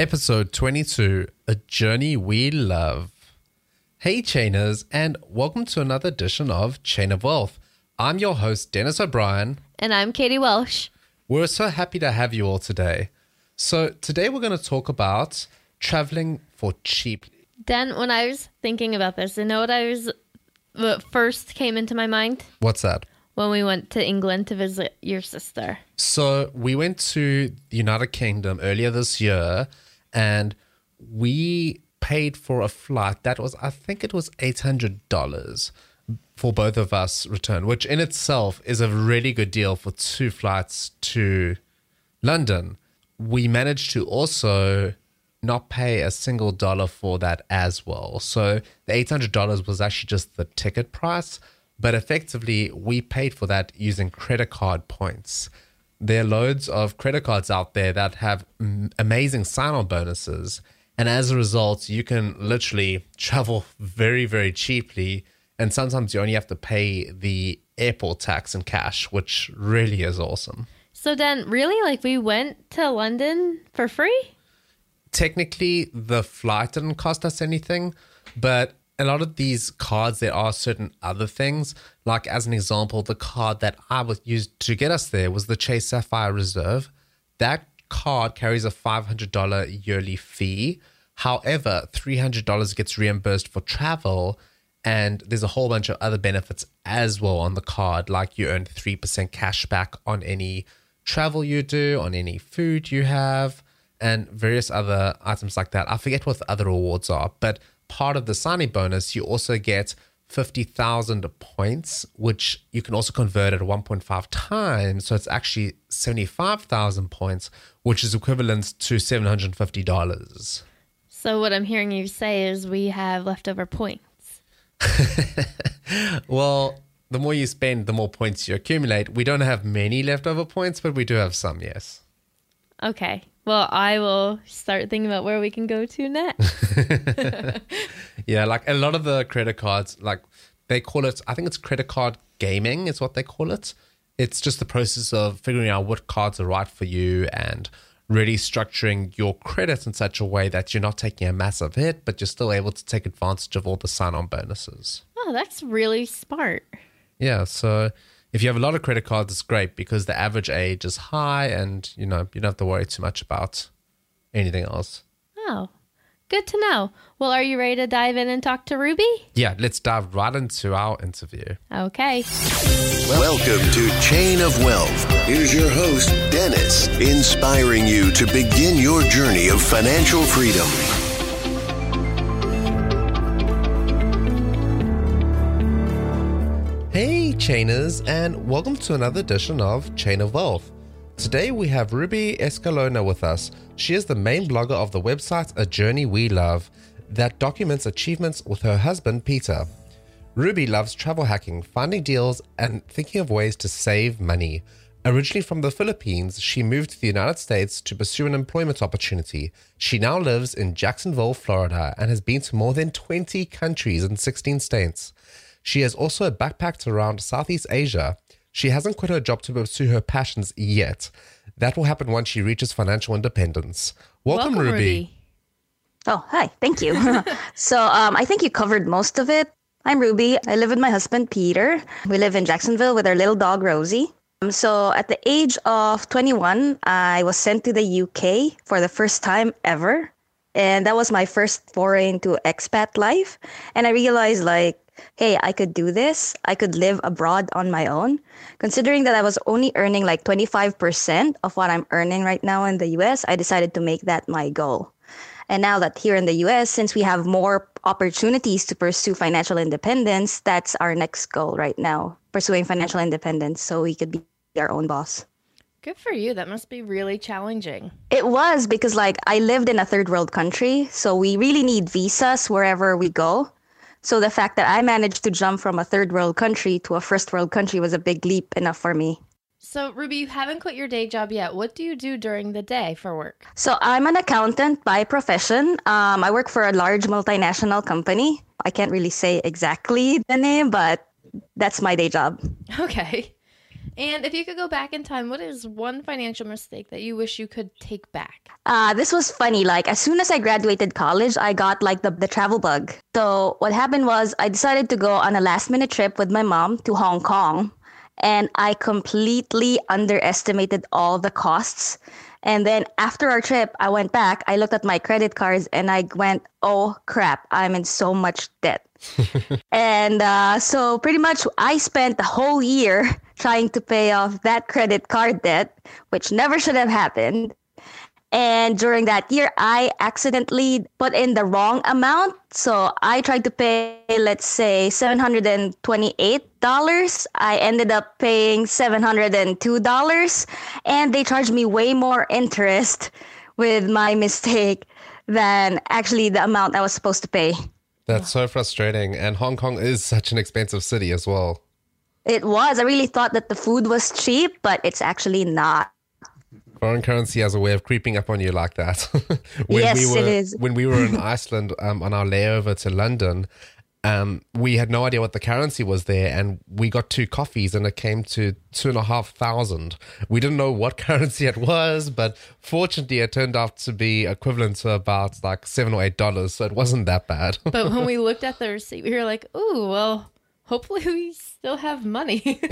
Episode 22 A Journey We Love. Hey, Chainers, and welcome to another edition of Chain of Wealth. I'm your host, Dennis O'Brien. And I'm Katie Welsh. We're so happy to have you all today. So, today we're going to talk about traveling for cheap. Dan, when I was thinking about this, you know what I was, what first came into my mind? What's that? When we went to England to visit your sister. So, we went to the United Kingdom earlier this year and we paid for a flight that was, I think it was $800 for both of us return, which in itself is a really good deal for two flights to London. We managed to also not pay a single dollar for that as well. So the $800 was actually just the ticket price, but effectively we paid for that using credit card points there are loads of credit cards out there that have amazing sign on bonuses. And as a result, you can literally travel very, very cheaply. And sometimes you only have to pay the airport tax in cash, which really is awesome. So then, really, like we went to London for free? Technically, the flight didn't cost us anything, but a lot of these cards, there are certain other things. Like, as an example, the card that I was used to get us there was the Chase Sapphire Reserve. That card carries a $500 yearly fee. However, $300 gets reimbursed for travel. And there's a whole bunch of other benefits as well on the card, like you earn 3% cash back on any travel you do, on any food you have, and various other items like that. I forget what the other rewards are, but part of the signing bonus, you also get 50,000 points, which you can also convert at 1.5 times. So it's actually 75,000 points, which is equivalent to $750. So what I'm hearing you say is we have leftover points. well, the more you spend, the more points you accumulate. We don't have many leftover points, but we do have some, yes. Okay. Well, I will start thinking about where we can go to next. yeah, like a lot of the credit cards, like they call it, I think it's credit card gaming, is what they call it. It's just the process of figuring out what cards are right for you and really structuring your credit in such a way that you're not taking a massive hit, but you're still able to take advantage of all the sign on bonuses. Oh, that's really smart. Yeah. So if you have a lot of credit cards, it's great because the average age is high and you know you don't have to worry too much about anything else. Oh, good to know. Well, are you ready to dive in and talk to Ruby? Yeah, let's dive right into our interview. Okay. Welcome to Chain of Wealth. Here's your host, Dennis, inspiring you to begin your journey of financial freedom. Chainers, and welcome to another edition of Chain of Wealth. Today we have Ruby Escalona with us. She is the main blogger of the website A Journey We Love that documents achievements with her husband, Peter. Ruby loves travel hacking, finding deals, and thinking of ways to save money. Originally from the Philippines, she moved to the United States to pursue an employment opportunity. She now lives in Jacksonville, Florida, and has been to more than 20 countries in 16 states. She has also backpacked around Southeast Asia. She hasn't quit her job to pursue her passions yet. That will happen once she reaches financial independence. Welcome, Welcome Ruby. Ruby. Oh, hi. Thank you. so, um, I think you covered most of it. I'm Ruby. I live with my husband, Peter. We live in Jacksonville with our little dog, Rosie. Um, so, at the age of 21, I was sent to the UK for the first time ever. And that was my first foray into expat life. And I realized, like, hey, I could do this. I could live abroad on my own. Considering that I was only earning like 25% of what I'm earning right now in the US, I decided to make that my goal. And now that here in the US, since we have more opportunities to pursue financial independence, that's our next goal right now pursuing financial independence so we could be our own boss. Good for you. That must be really challenging. It was because like I lived in a third world country, so we really need visas wherever we go. So the fact that I managed to jump from a third world country to a first world country was a big leap enough for me. So, Ruby, you haven't quit your day job yet. What do you do during the day for work? So I'm an accountant by profession. Um, I work for a large multinational company. I can't really say exactly the name, but that's my day job. Okay. And if you could go back in time, what is one financial mistake that you wish you could take back? Uh, this was funny. Like as soon as I graduated college, I got like the, the travel bug. So what happened was I decided to go on a last minute trip with my mom to Hong Kong. And I completely underestimated all the costs. And then after our trip, I went back, I looked at my credit cards and I went, oh crap, I'm in so much debt. and uh, so pretty much I spent the whole year trying to pay off that credit card debt, which never should have happened. And during that year, I accidentally put in the wrong amount. So I tried to pay, let's say, $728. I ended up paying $702. And they charged me way more interest with my mistake than actually the amount I was supposed to pay. That's so frustrating. And Hong Kong is such an expensive city as well. It was. I really thought that the food was cheap, but it's actually not. Foreign currency has a way of creeping up on you like that. when Yes, we were, it is. When we were in Iceland um, on our layover to London, um, we had no idea what the currency was there, and we got two coffees, and it came to two and a half thousand. We didn't know what currency it was, but fortunately, it turned out to be equivalent to about like seven or eight dollars, so it wasn't that bad. But when we looked at the receipt, we were like, "Ooh, well, hopefully we still have money."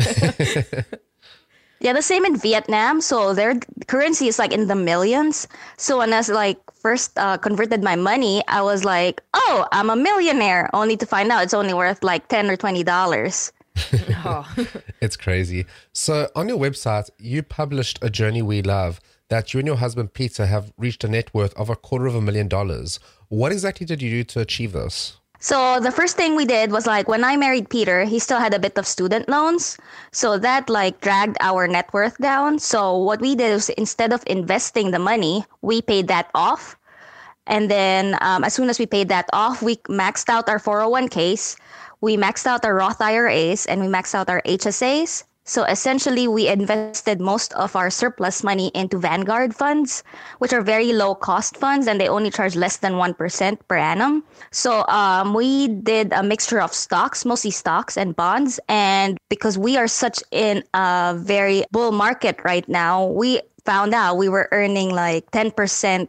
Yeah, the same in Vietnam. So their currency is like in the millions. So when I was like first uh, converted my money, I was like, "Oh, I'm a millionaire." Only to find out it's only worth like ten or twenty dollars. oh. It's crazy. So on your website, you published a journey we love that you and your husband Peter have reached a net worth of a quarter of a million dollars. What exactly did you do to achieve this? So the first thing we did was like when I married Peter, he still had a bit of student loans. So that like dragged our net worth down. So what we did was instead of investing the money, we paid that off. And then um, as soon as we paid that off, we maxed out our 401ks, we maxed out our Roth IRAs, and we maxed out our HSAs. So essentially, we invested most of our surplus money into Vanguard funds, which are very low cost funds and they only charge less than 1% per annum. So um, we did a mixture of stocks, mostly stocks and bonds. And because we are such in a very bull market right now, we found out we were earning like 10%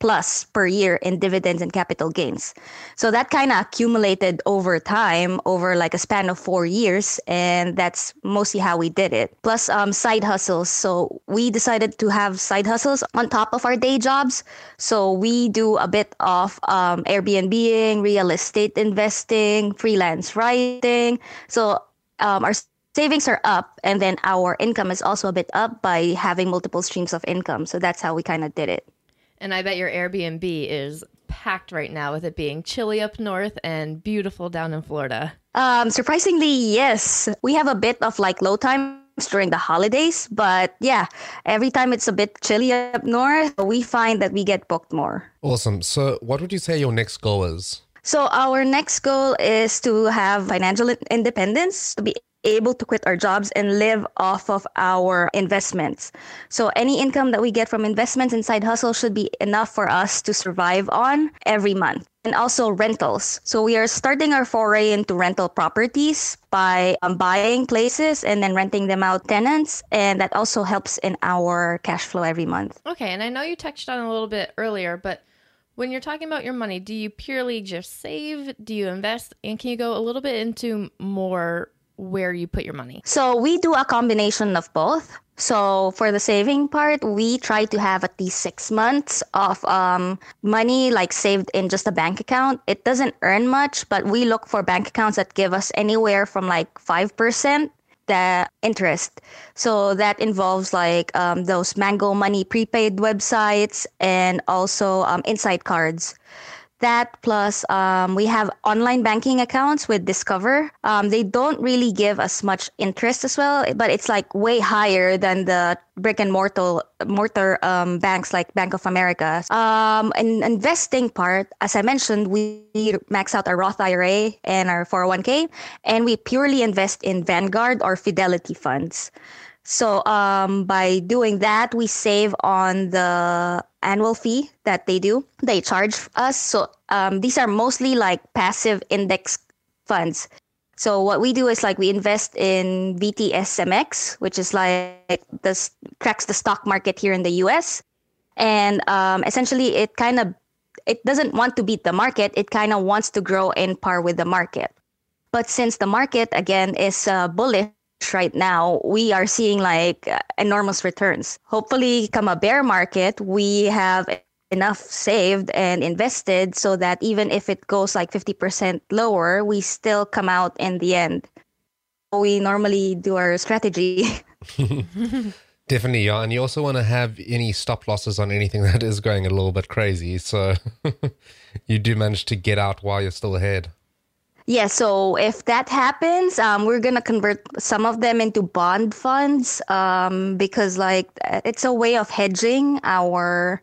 plus per year in dividends and capital gains. So that kind of accumulated over time, over like a span of four years, and that's mostly how we did it. Plus um, side hustles. So we decided to have side hustles on top of our day jobs. So we do a bit of um, Airbnb, real estate investing, freelance writing. So um, our savings are up and then our income is also a bit up by having multiple streams of income so that's how we kind of did it and I bet your Airbnb is packed right now with it being chilly up north and beautiful down in Florida. um, surprisingly yes we have a bit of like low times during the holidays but yeah every time it's a bit chilly up north we find that we get booked more Awesome. So, what would you say your next goal is? So our next goal is to have financial independence, to be able to quit our jobs and live off of our investments. So any income that we get from investments and side hustle should be enough for us to survive on every month. And also rentals. So we are starting our foray into rental properties by um, buying places and then renting them out tenants. And that also helps in our cash flow every month. Okay, and I know you touched on a little bit earlier, but when you're talking about your money, do you purely just save? Do you invest? And can you go a little bit into more where you put your money? So we do a combination of both. So for the saving part, we try to have at least six months of um, money like saved in just a bank account. It doesn't earn much, but we look for bank accounts that give us anywhere from like five percent the interest. So that involves like um, those Mango Money prepaid websites and also um, Insight cards. That plus um, we have online banking accounts with Discover. Um, they don't really give us much interest as well, but it's like way higher than the brick and mortar mortar um, banks like Bank of America. Um, and investing part, as I mentioned, we max out our Roth IRA and our 401k, and we purely invest in Vanguard or Fidelity funds. So um, by doing that, we save on the annual fee that they do. They charge us. So um, these are mostly like passive index funds. So what we do is like we invest in VTSMX, which is like this tracks the stock market here in the U.S. And um, essentially, it kind of it doesn't want to beat the market. It kind of wants to grow in par with the market. But since the market again is uh, bullish right now, we are seeing like enormous returns. Hopefully, come a bear market, we have enough saved and invested so that even if it goes like 50% lower, we still come out in the end. We normally do our strategy. Definitely, yeah. And you also want to have any stop losses on anything that is going a little bit crazy. So you do manage to get out while you're still ahead. Yeah, so if that happens, um, we're gonna convert some of them into bond funds um, because, like, it's a way of hedging our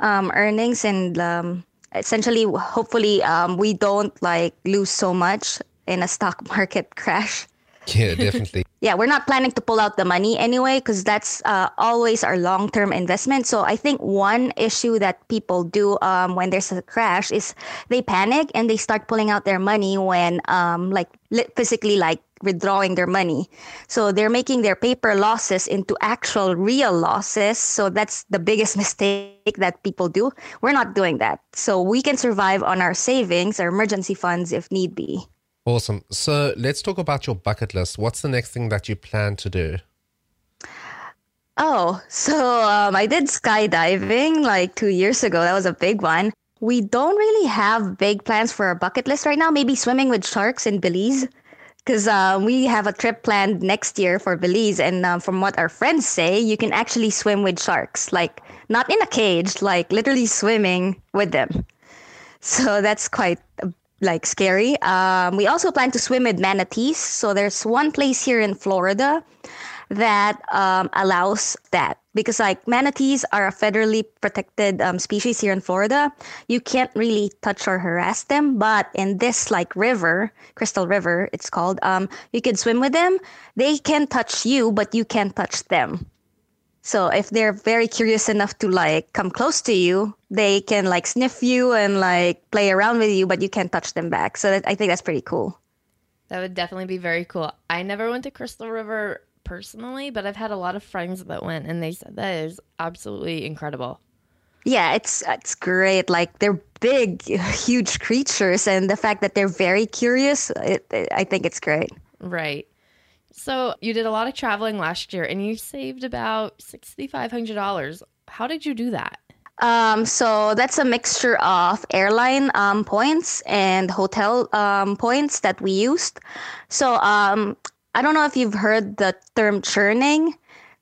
um, earnings and um, essentially, hopefully, um, we don't like lose so much in a stock market crash. Yeah, definitely. yeah, we're not planning to pull out the money anyway because that's uh, always our long term investment. So I think one issue that people do um, when there's a crash is they panic and they start pulling out their money when, um, like, physically, like, withdrawing their money. So they're making their paper losses into actual real losses. So that's the biggest mistake that people do. We're not doing that. So we can survive on our savings, our emergency funds if need be. Awesome. So let's talk about your bucket list. What's the next thing that you plan to do? Oh, so um, I did skydiving like two years ago. That was a big one. We don't really have big plans for our bucket list right now. Maybe swimming with sharks in Belize. Because uh, we have a trip planned next year for Belize. And uh, from what our friends say, you can actually swim with sharks. Like, not in a cage, like literally swimming with them. So that's quite a like scary. Um, we also plan to swim with manatees. So there's one place here in Florida that um, allows that because like manatees are a federally protected um, species here in Florida. You can't really touch or harass them, but in this like river, Crystal River, it's called, um, you can swim with them. They can touch you, but you can't touch them. So if they're very curious enough to like come close to you, they can like sniff you and like play around with you, but you can't touch them back. So that, I think that's pretty cool. That would definitely be very cool. I never went to Crystal River personally, but I've had a lot of friends that went and they said that is absolutely incredible. Yeah, it's it's great. Like they're big, huge creatures, and the fact that they're very curious, it, it, I think it's great. Right. So you did a lot of traveling last year and you saved about $6,500. How did you do that? Um, so that's a mixture of airline um, points and hotel um, points that we used. So um, I don't know if you've heard the term churning.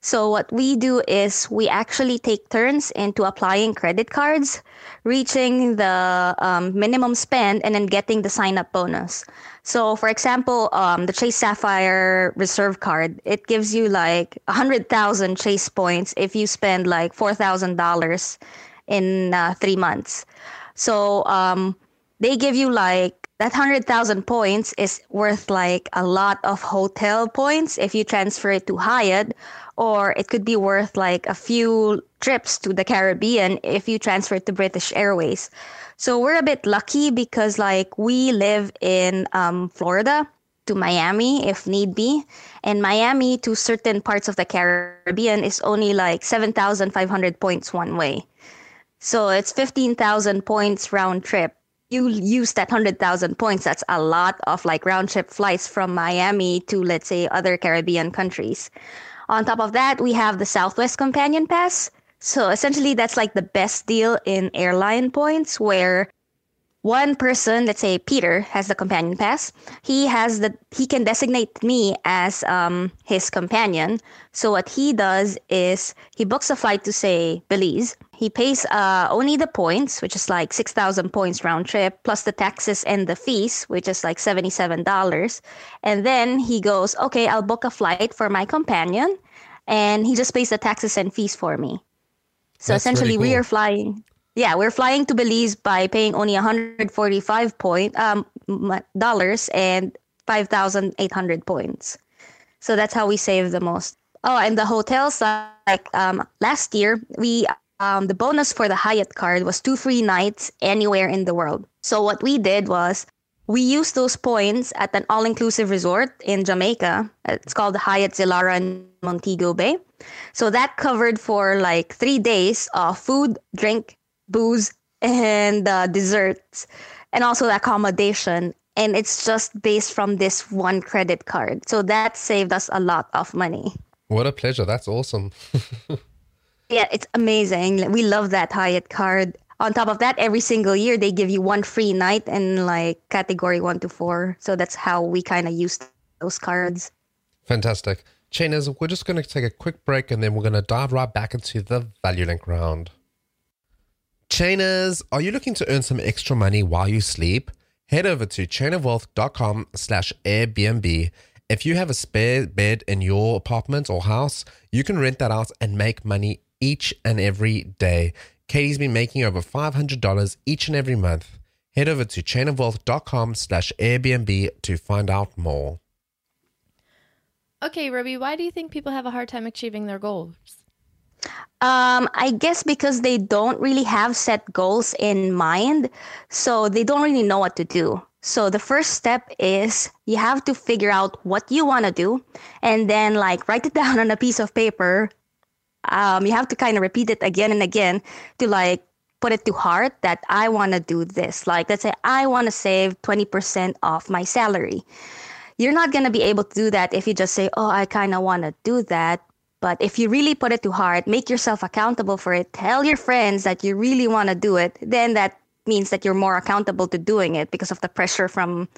So what we do is we actually take turns into applying credit cards, reaching the um, minimum spend, and then getting the sign up bonus. So, for example, um, the Chase Sapphire Reserve card, it gives you like 100,000 Chase points if you spend like $4,000 in uh, three months. So, um, they give you like that 100,000 points is worth like a lot of hotel points if you transfer it to Hyatt, or it could be worth like a few trips to the Caribbean if you transfer to British Airways. So we're a bit lucky because like we live in um, Florida to Miami if need be. And Miami to certain parts of the Caribbean is only like 7,500 points one way. So it's 15,000 points round trip. You use that 100,000 points, that's a lot of like round trip flights from Miami to, let's say, other Caribbean countries. On top of that, we have the Southwest Companion Pass. So essentially, that's like the best deal in airline points where one person, let's say Peter, has the companion pass. He has the he can designate me as um, his companion. So what he does is he books a flight to say Belize. He pays uh, only the points, which is like six thousand points round trip, plus the taxes and the fees, which is like seventy seven dollars. And then he goes, okay, I'll book a flight for my companion, and he just pays the taxes and fees for me. So That's essentially, really we are flying. Yeah, we're flying to Belize by paying only 145 point um dollars and 5,800 points. So that's how we save the most. Oh, and the hotels like um last year we um the bonus for the Hyatt card was two free nights anywhere in the world. So what we did was we used those points at an all-inclusive resort in Jamaica. It's called the Hyatt Zilara in Montego Bay. So that covered for like three days of food, drink, booze, and uh, desserts, and also the accommodation. And it's just based from this one credit card. So that saved us a lot of money. What a pleasure. That's awesome. Yeah, it's amazing. We love that Hyatt card. On top of that, every single year they give you one free night in like category one to four. So that's how we kind of use those cards. Fantastic. Chainers, we're just going to take a quick break and then we're going to dive right back into the value link round. Chainers, are you looking to earn some extra money while you sleep? Head over to chainofwealth.com slash Airbnb. If you have a spare bed in your apartment or house, you can rent that out and make money each and every day. Katie's been making over $500 each and every month. Head over to chainofwealth.com slash Airbnb to find out more. Okay, Ruby, why do you think people have a hard time achieving their goals? Um, I guess because they don't really have set goals in mind, so they don't really know what to do. So the first step is you have to figure out what you want to do, and then like write it down on a piece of paper. Um, you have to kind of repeat it again and again to like put it to heart that I want to do this. Like let's say I want to save twenty percent of my salary. You're not gonna be able to do that if you just say, "Oh, I kind of want to do that." But if you really put it to heart, make yourself accountable for it, tell your friends that you really want to do it, then that means that you're more accountable to doing it because of the pressure from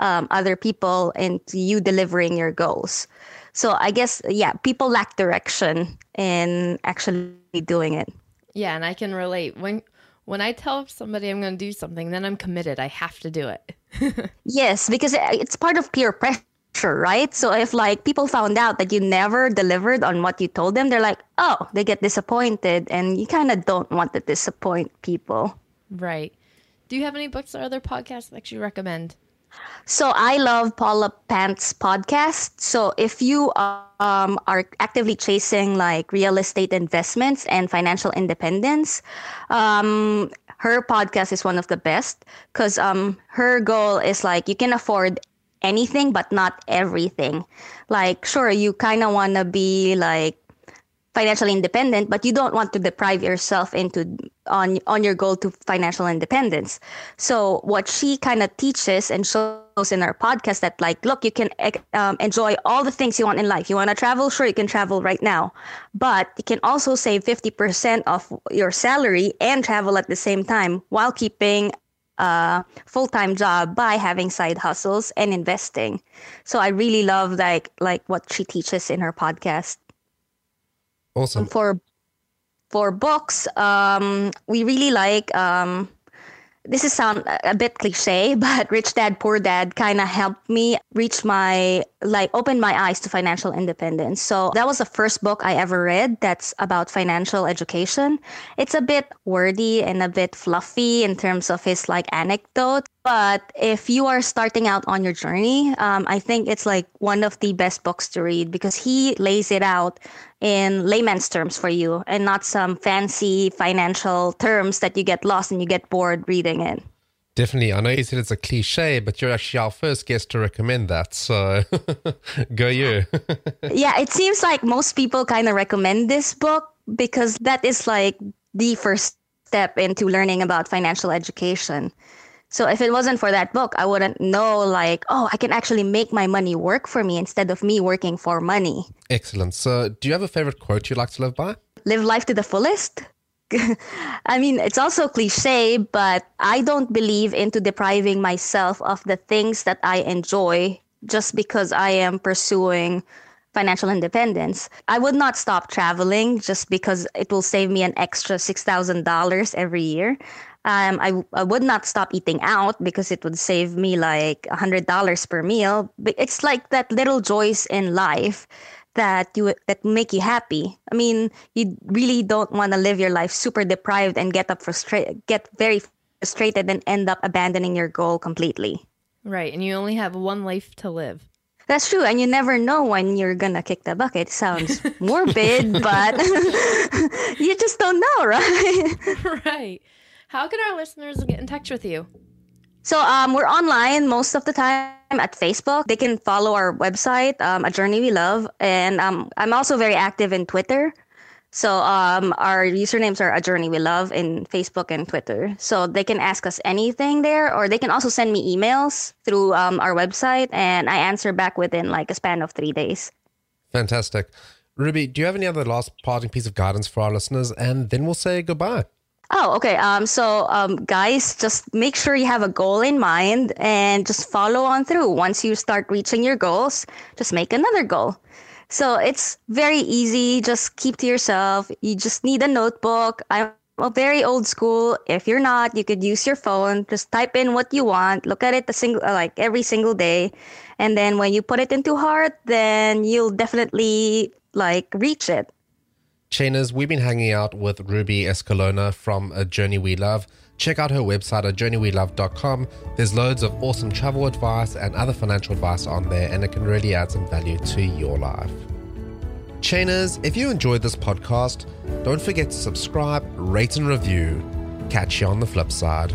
um, other people and you delivering your goals. So I guess, yeah, people lack direction in actually doing it. Yeah, and I can relate. When when I tell somebody I'm going to do something, then I'm committed. I have to do it. Yes, because it's part of peer pressure, right? So if like people found out that you never delivered on what you told them, they're like, oh, they get disappointed, and you kind of don't want to disappoint people. Right. Do you have any books or other podcasts that you recommend? So I love Paula Pant's podcast. So if you um, are actively chasing like real estate investments and financial independence, um, her podcast is one of the best because um, her goal is like you can afford anything but not everything. Like sure, you kind of want to be like financially independent, but you don't want to deprive yourself into on on your goal to financial independence. So what she kind of teaches and shows in our podcast that like, look, you can um, enjoy all the things you want in life. You want to travel, sure, you can travel right now, but you can also save fifty percent of your salary and travel at the same time while keeping a full-time job by having side hustles and investing. So I really love like like what she teaches in her podcast Awesome. for for books um we really like um this is sound uh, a bit cliche but rich dad poor dad kind of helped me reach my like open my eyes to financial independence. So that was the first book i ever read that's about financial education. It's a bit wordy and a bit fluffy in terms of his like anecdote but if you are starting out on your journey um, i think it's like one of the best books to read because he lays it out in layman's terms for you and not some fancy financial terms that you get lost and you get bored reading it. Definitely. I know you said it's a cliche, but you're actually our first guest to recommend that. So go you. yeah, it seems like most people kind of recommend this book because that is like the first step into learning about financial education. So if it wasn't for that book, I wouldn't know like, oh, I can actually make my money work for me instead of me working for money. Excellent. So do you have a favorite quote you like to live by? Live life to the fullest. I mean, it's also cliche, but I don't believe into depriving myself of the things that I enjoy just because I am pursuing financial independence. I would not stop traveling just because it will save me an extra $6,000 every year. Um, I, I would not stop eating out because it would save me like $100 per meal. But it's like that little joys in life that you that make you happy. I mean, you really don't want to live your life super deprived and get up frustrated, get very frustrated, and end up abandoning your goal completely. Right, and you only have one life to live. That's true, and you never know when you're gonna kick the bucket. Sounds morbid, but you just don't know, right? right. How can our listeners get in touch with you? So um, we're online most of the time at Facebook. They can follow our website, um, A Journey We Love, and um, I'm also very active in Twitter. So um, our usernames are A Journey We Love in Facebook and Twitter. So they can ask us anything there, or they can also send me emails through um, our website, and I answer back within like a span of three days. Fantastic. Ruby, do you have any other last parting piece of guidance for our listeners? And then we'll say goodbye. Oh, okay. Um, so, um, guys, just make sure you have a goal in mind and just follow on through. Once you start reaching your goals, just make another goal. So it's very easy. Just keep to yourself. You just need a notebook. I'm a very old school. If you're not, you could use your phone. Just type in what you want. Look at it a single, like every single day, and then when you put it into heart, then you'll definitely like reach it. Chainers, we've been hanging out with Ruby Escalona from A Journey We Love. Check out her website at journeyWeLove.com. There's loads of awesome travel advice and other financial advice on there, and it can really add some value to your life. Chainers, if you enjoyed this podcast, don't forget to subscribe, rate, and review. Catch you on the flip side.